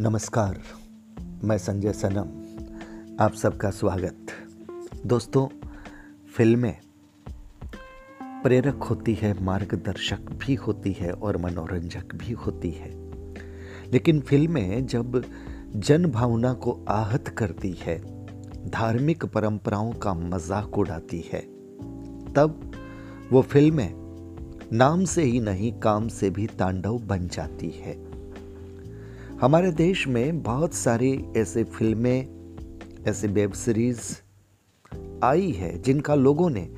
नमस्कार, मैं संजय सनम, आप सबका स्वागत। दोस्तों, फ़िल्में प्रेरक होती है, मार्गदर्शक भी होती है और मनोरंजक भी होती है। लेकिन फ़िल्में जब जन भावना को आहत करती है, धार्मिक परंपराओं का मज़ाक उड़ाती है, तब वो फ़िल्में नाम से ही नहीं, काम से भी तांडव बन जाती है। हमारे देश में बहुत सारी ऐसे फ़िल्में, ऐसे वेब सीरीज़ आई है जिनका लोगों ने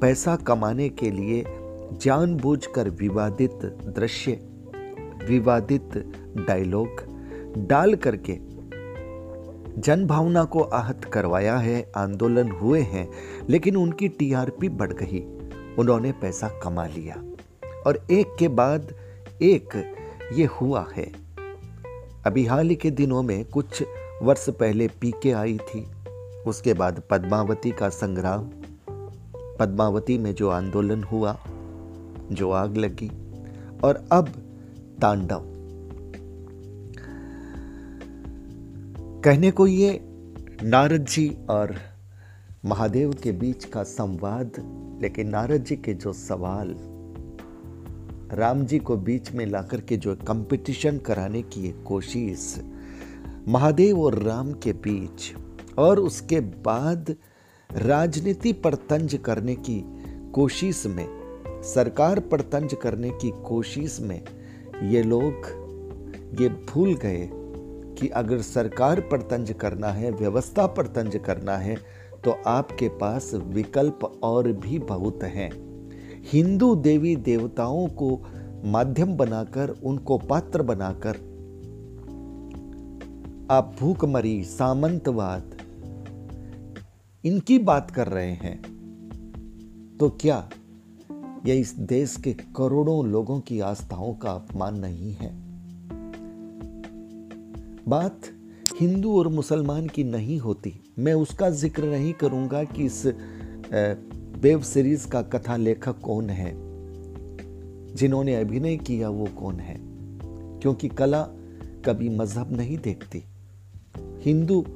पैसा कमाने के लिए जानबूझकर विवादित दृश्य, विवादित डायलॉग डाल करके जन भावना को आहत करवाया है, आंदोलन हुए हैं, लेकिन उनकी टीआरपी बढ़ गई। उन्होंने पैसा कमा लिया। और एक के बाद एक ये हुआ है। अभी हाल ही के दिनों में कुछ वर्ष पहले पीके आई थी। उसके बाद पद्मावती का संग्राम, पद्मावती में जो आंदोलन हुआ, जो आग लगी, और अब तांडव। कहने को ये, नारद जी और महादेव के बीच का संवाद, लेकिन नारद जी के जो सवाल राम जी को बीच में लाकर के जो कंपटीशन कराने की कोशिश, महादेव और राम के बीच, और उसके बाद राजनीति पर तंज करने की कोशिश में, सरकार पर तंज करने की कोशिश में ये लोग, ये भूल गए कि अगर सरकार पर तंज करना है, व्यवस्था पर तंज करना है तो आपके पास विकल्प और भी बहुत हैं। हिंदू देवी देवताओं को माध्यम बनाकर, उनको पात्र बनाकर, आप भूखमरी, सामंतवाद, इनकी बात कर रहे हैं। तो क्या यह इस देश के करोड़ों लोगों की आस्थाओं का अपमान नहीं है? बात हिंदू और मुसलमान की नहीं होती। मैं उसका ज़िक्र नहीं करूँगा कि इस वेब सीरीज़ का कथा लेखक कौन है? जिन्होंने अभिनय किया वो कौन है? क्योंकि कला कभी मज़हब नहीं देखती। हिंदू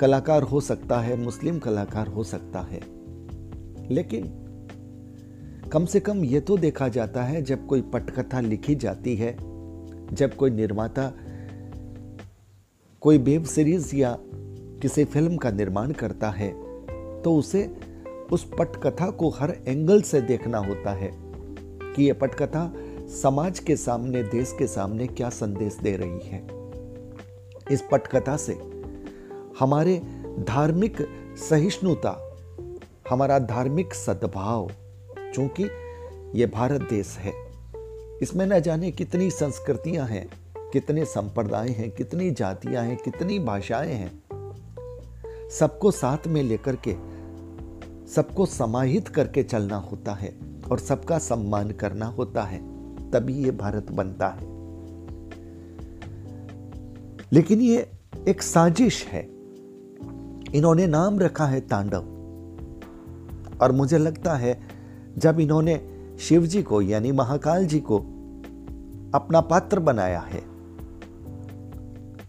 कलाकार हो सकता है, मुस्लिम कलाकार हो सकता है। लेकिन कम से कम ये तो देखा जाता है, जब कोई पटकथा लिखी जाती है, जब कोई निर्माता कोई वेब सीरीज़ या किसी फ़िल्म का निर्माण करता है तो उसे उस पटकथा को हर एंगल से देखना होता है कि यह पटकथा समाज के सामने, देश के सामने क्या संदेश दे रही है। इस पटकथा से हमारे धार्मिक सहिष्णुता, हमारा धार्मिक सद्भाव, चूँकि यह भारत देश है, इसमें न जाने कितनी संस्कृतियाँ हैं, कितने संप्रदाय हैं, कितनी जातियाँ हैं, कितनी भाषाएँ हैं, सबको साथ में लेकर के सबको समाहित करके चलना होता है और सबका सम्मान करना होता है, तभी ये भारत बनता है। लेकिन ये एक साजिश है। इन्होंने नाम रखा है तांडव। और मुझे लगता है, जब इन्होंने शिव जी को, यानी महाकाल जी को, अपना पात्र बनाया है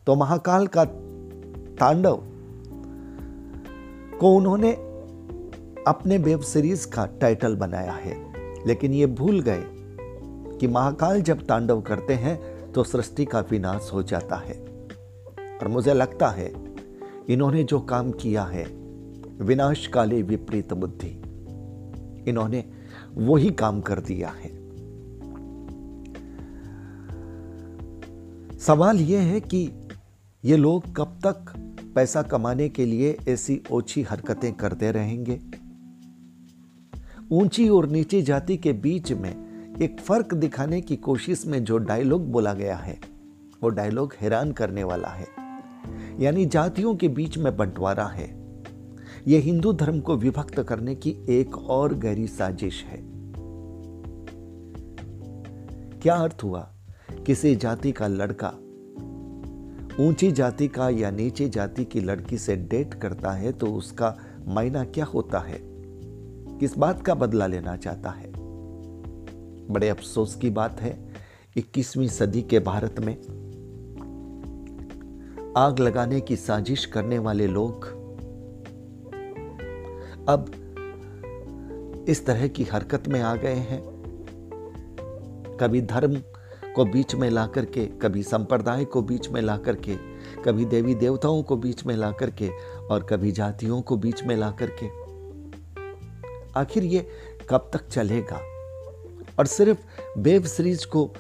तो महाकाल का तांडव को उन्होंने अपने वेब सीरीज़ का टाइटल बनाया है। लेकिन ये भूल गए कि महाकाल जब तांडव करते हैं तो सृष्टि का विनाश हो जाता है। और मुझे लगता है, इन्होंने जो काम किया है, विनाशकाली विपरीत बुद्धि, इन्होंने वही काम कर दिया है। सवाल यह है कि ये लोग कब तक पैसा कमाने के लिए ऐसी ओछी हरकतें करते रहेंगे? ऊँची और नीची जाति के बीच में एक फ़र्क दिखाने की कोशिश में जो डायलॉग बोला गया है, वो डायलॉग हैरान करने वाला है। यानी जातियों के बीच में बंटवारा है। यह हिंदू धर्म को विभक्त करने की एक और गहरी साजिश है। क्या अर्थ हुआ? किसी जाति का लड़का ऊँची जाति का या नीचे जाति की लड़की से डेट करता है तो उसका मायना क्या होता है? किस बात का बदला लेना चाहता है? बड़े अफसोस की बात है 21वीं सदी के भारत में आग लगाने की साजिश करने वाले लोग अब इस तरह की हरकत में आ गए हैं। कभी धर्म को बीच में ला करके कभी संप्रदाय को बीच में ला करके कभी देवी देवताओं को बीच में ला करके और कभी जातियों को बीच में ला करके आखिर ये कब तक चलेगा? और सिर्फ़ वेब सीरीज़ को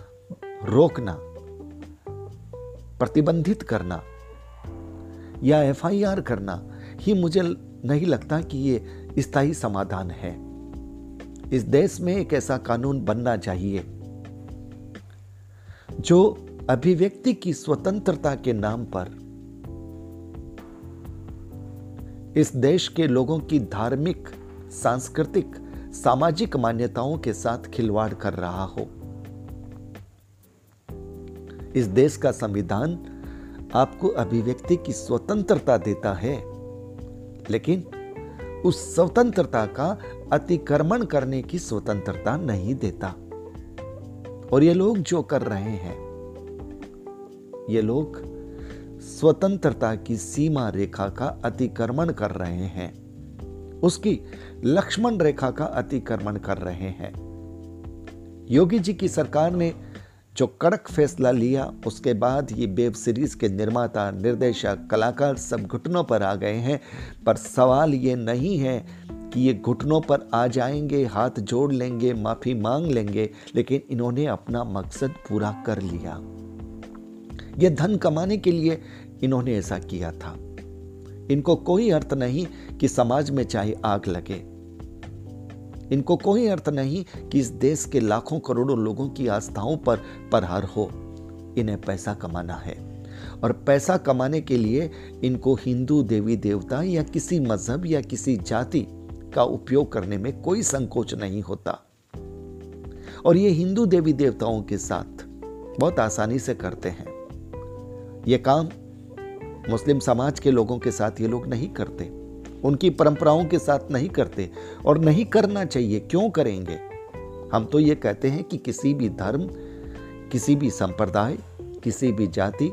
रोकना, प्रतिबंधित करना या एफआईआर करना ही मुझे नहीं लगता कि ये स्थायी समाधान है। इस देश में एक ऐसा कानून बनना चाहिए जो अभिव्यक्ति की स्वतंत्रता के नाम पर इस देश के लोगों की धार्मिक सांस्कृतिक, सामाजिक मान्यताओं के साथ खिलवाड़ कर रहा हो। इस देश का संविधान आपको अभिव्यक्ति की स्वतंत्रता देता है, लेकिन उस स्वतंत्रता का अतिक्रमण करने की स्वतंत्रता नहीं देता। और ये लोग जो कर रहे हैं, ये लोग स्वतंत्रता की सीमा रेखा का अतिक्रमण कर रहे हैं। उसकी लक्ष्मण रेखा का अतिक्रमण कर रहे हैं। योगी जी की सरकार ने जो कड़क फैसला लिया, उसके बाद ये वेब सीरीज़ के निर्माता, निर्देशक, कलाकार सब घुटनों पर आ गए हैं। पर सवाल ये नहीं है कि ये घुटनों पर आ जाएँगे, हाथ जोड़ लेंगे, माफ़ी मांग लेंगे, लेकिन इन्होंने अपना मकसद पूरा कर लिया। ये धन कमाने के लिए इन्होंने ऐसा किया था। इनको कोई अर्थ नहीं कि समाज में चाहे आग लगे। इनको कोई अर्थ नहीं कि इस देश के लाखों करोड़ों लोगों की आस्थाओं पर प्रहार हो। इन्हें पैसा कमाना है। और पैसा कमाने के लिए इनको हिंदू देवी देवता या किसी मज़हब या किसी जाति का उपयोग करने में कोई संकोच नहीं होता। और ये हिंदू देवी देवताओं के साथ बहुत आसानी से करते हैं। ये काम मुस्लिम समाज के लोगों के साथ ये लोग नहीं करते। उनकी परंपराओं के साथ नहीं करते और नहीं करना चाहिए, क्यों करेंगे? हम तो ये कहते हैं कि किसी भी धर्म, किसी भी संप्रदाय, किसी भी जाति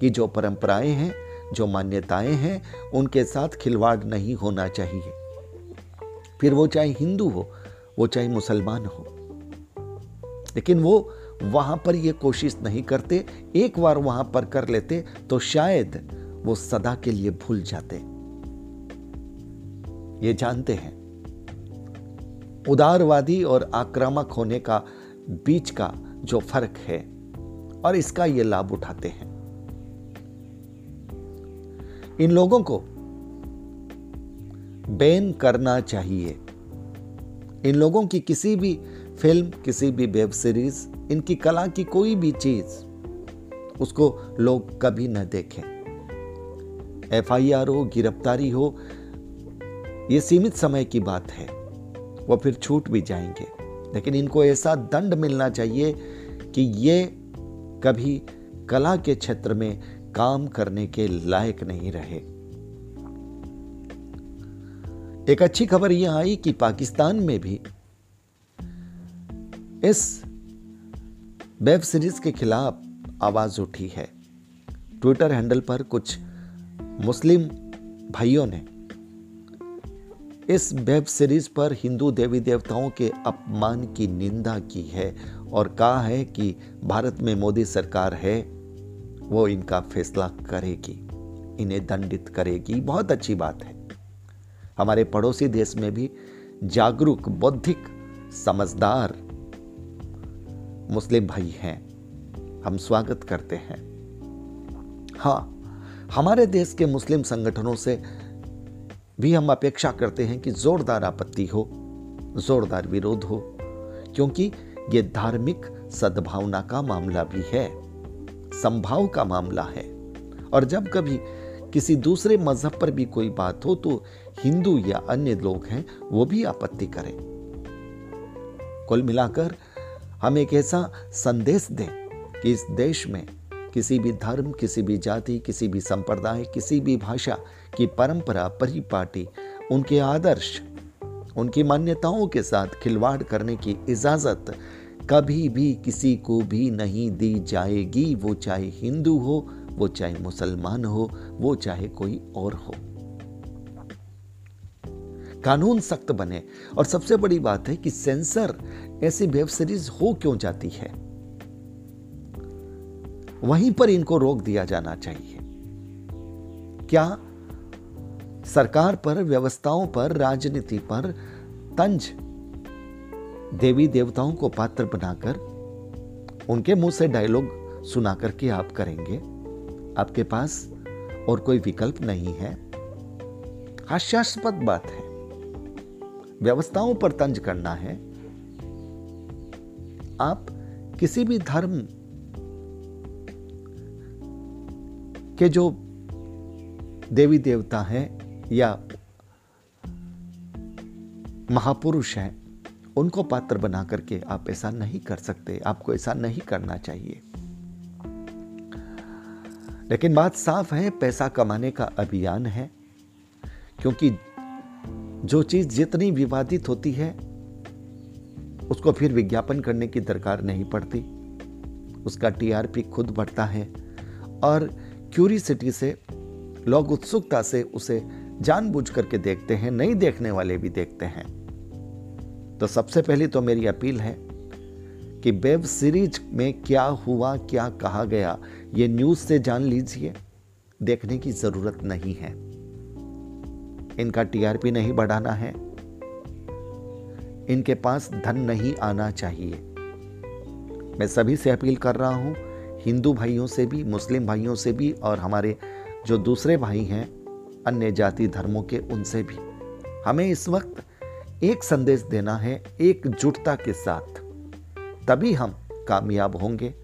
की जो परंपराएँ हैं, जो मान्यताएँ हैं, उनके साथ खिलवाड़ नहीं होना चाहिए। फिर वो चाहे हिंदू हो, वो चाहे मुसलमान हो। लेकिन वो वहाँ पर ये कोशिश नहीं करते, एक बार वहाँ पर कर लेते तो शायद वो सदा के लिए भूल जाते। ये जानते हैं। उदारवादी और आक्रामक होने का बीच का जो फ़र्क है और इसका ये लाभ उठाते हैं। इन लोगों को बैन करना चाहिए। इन लोगों की किसी भी फ़िल्म, किसी भी वेब सीरीज़, इनकी कला की कोई भी चीज़, उसको लोग कभी न देखें। एफआईआर हो, गिरफ्तारी हो ये सीमित समय की बात है। वो फिर छूट भी जाएँगे। लेकिन इनको ऐसा दंड मिलना चाहिए कि ये कभी कला के क्षेत्र में काम करने के लायक नहीं रहे। एक अच्छी खबर यह आई कि पाकिस्तान में भी इस वेब सीरीज़ के खिलाफ आवाज़ उठी है। ट्विटर हैंडल पर कुछ मुस्लिम भाइयों ने इस वेब सीरीज़ पर हिंदू देवी देवताओं के अपमान की निंदा की है और कहा है कि भारत में मोदी सरकार है, वो इनका फैसला करेगी, इन्हें दंडित करेगी। बहुत अच्छी बात है। हमारे पड़ोसी देश में भी जागरूक, बौद्धिक, समझदार मुस्लिम भाई हैं। हम स्वागत करते हैं। हाँ हमारे देश के मुस्लिम संगठनों से भी हम अपेक्षा करते हैं कि जोरदार आपत्ति हो, जोरदार विरोध हो, क्योंकि ये धार्मिक सद्भावना का मामला भी है, संभाव का मामला है। और जब कभी किसी दूसरे मज़हब पर भी कोई बात हो तो हिंदू या अन्य लोग हैं, वो भी आपत्ति करें। कुल मिलाकर हम एक ऐसा संदेश दें कि इस देश में किसी भी धर्म, किसी भी जाति, किसी भी संप्रदाय, किसी भी भाषा की परंपरा, परिपाटी, उनके आदर्श, उनकी मान्यताओं के साथ खिलवाड़ करने की इजाज़त कभी भी किसी को भी नहीं दी जाएगी। वो चाहे हिंदू हो, वो चाहे मुसलमान हो, वो चाहे कोई और हो। कानून सख्त बने और सबसे बड़ी बात है कि सेंसर ऐसी वेब सीरीज़ हो क्यों जाती है? वहीं पर इनको रोक दिया जाना चाहिए। क्या सरकार पर, व्यवस्थाओं पर, राजनीति पर तंज देवी देवताओं को पात्र बनाकर उनके मुँह से डायलॉग सुना करके आप करेंगे? आपके पास और कोई विकल्प नहीं है। हास्यास्पद बात है। व्यवस्थाओं पर तंज करना है। आप किसी भी धर्म के जो देवी देवता हैं या महापुरुष हैं, उनको पात्र बना करके आप ऐसा नहीं कर सकते, आपको ऐसा नहीं करना चाहिए। लेकिन बात साफ़ है, पैसा कमाने का अभियान है, क्योंकि जो चीज़ जितनी विवादित होती है, उसको फिर विज्ञापन करने की दरकार नहीं पड़ती। उसका टीआरपी खुद बढ़ता है और क्यूरिसिटी से, लोग उत्सुकता से उसे जानबूझ करके देखते हैं, नहीं देखने वाले भी देखते हैं। तो सबसे पहली तो मेरी अपील है कि वेब सीरीज़ में क्या हुआ, क्या कहा गया, ये न्यूज़ से जान लीजिए। देखने की ज़रूरत नहीं है। इनका टीआरपी नहीं बढ़ाना है। इनके पास धन नहीं आना चाहिए। मैं सभी से अपील कर रहा हूँ हिंदू भाइयों से भी, मुस्लिम भाइयों से भी और हमारे जो दूसरे भाई हैं, अन्य जाति धर्मों के, उनसे भी। हमें इस वक्त एक संदेश देना है एकजुटता के साथ। तभी हम कामयाब होंगे,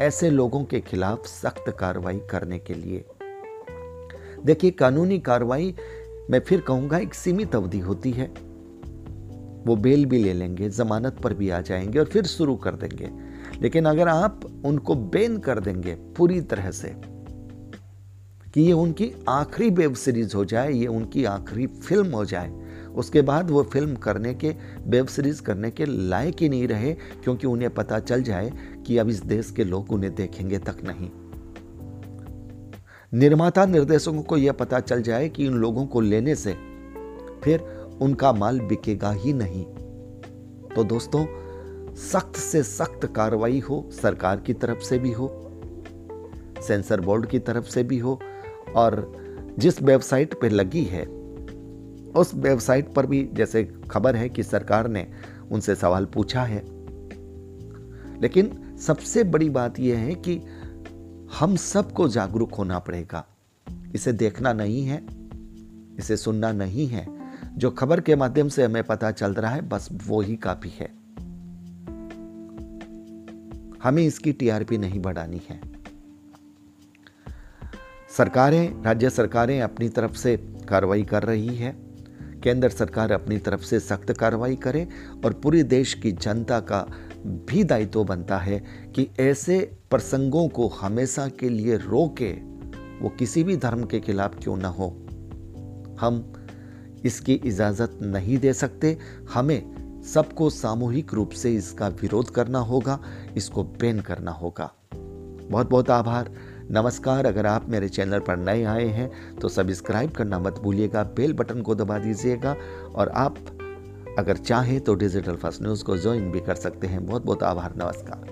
ऐसे लोगों के खिलाफ सख्त कार्रवाई करने के लिए। देखिए, कानूनी कार्रवाई, मैं फिर कहूँगा, एक सीमित अवधि होती है। वो बेल भी ले लेंगे, जमानत पर भी आ जाएँगे और फिर शुरू कर देंगे। लेकिन अगर आप उनको बैन कर देंगे पूरी तरह से कि ये उनकी आखिरी वेब सीरीज़ हो जाए, ये उनकी आखिरी फ़िल्म हो जाए। उसके बाद वो फ़िल्म करने के, वेब सीरीज़ करने के लायक ही नहीं रहे, क्योंकि उन्हें पता चल जाए कि अब इस देश के लोग उन्हें देखेंगे तक नहीं। निर्माता निर्देशकों को यह पता चल जाए कि इन लोगों को लेने से फिर उनका माल बिकेगा ही नहीं। तो दोस्तों सख्त से सख्त कार्रवाई हो, सरकार की तरफ़ से भी हो, सेंसर बोर्ड की तरफ़ से भी हो, और जिस वेबसाइट पर लगी है, उस वेबसाइट पर भी जैसे खबर है कि सरकार ने उनसे सवाल पूछा है। लेकिन सबसे बड़ी बात यह है कि हम सबको जागरूक होना पड़ेगा। इसे देखना नहीं है, इसे सुनना नहीं है। जो खबर के माध्यम से हमें पता चल रहा है, बस वो ही काफ़ी है। हमें इसकी टीआरपी नहीं बढ़ानी है। सरकारें, राज्य सरकारें अपनी तरफ़ से कार्रवाई कर रही है। केंद्र सरकार अपनी तरफ़ से सख्त कार्रवाई करे और पूरे देश की जनता का भी दायित्व बनता है कि ऐसे प्रसंगों को हमेशा के लिए रोके, वो किसी भी धर्म के खिलाफ क्यों ना हो। हम इसकी इजाज़त नहीं दे सकते। हमें सबको सामूहिक रूप से इसका विरोध करना होगा, इसको बैन करना होगा। बहुत बहुत आभार। नमस्कार, अगर आप मेरे चैनल पर नए आए हैं तो सब्सक्राइब करना मत भूलिएगा, बेल बटन को दबा दीजिएगा, और आप अगर चाहें तो डिजिटल फ़र्स्ट न्यूज़ को ज्वाइन भी कर सकते हैं। बहुत बहुत आभार, नमस्कार।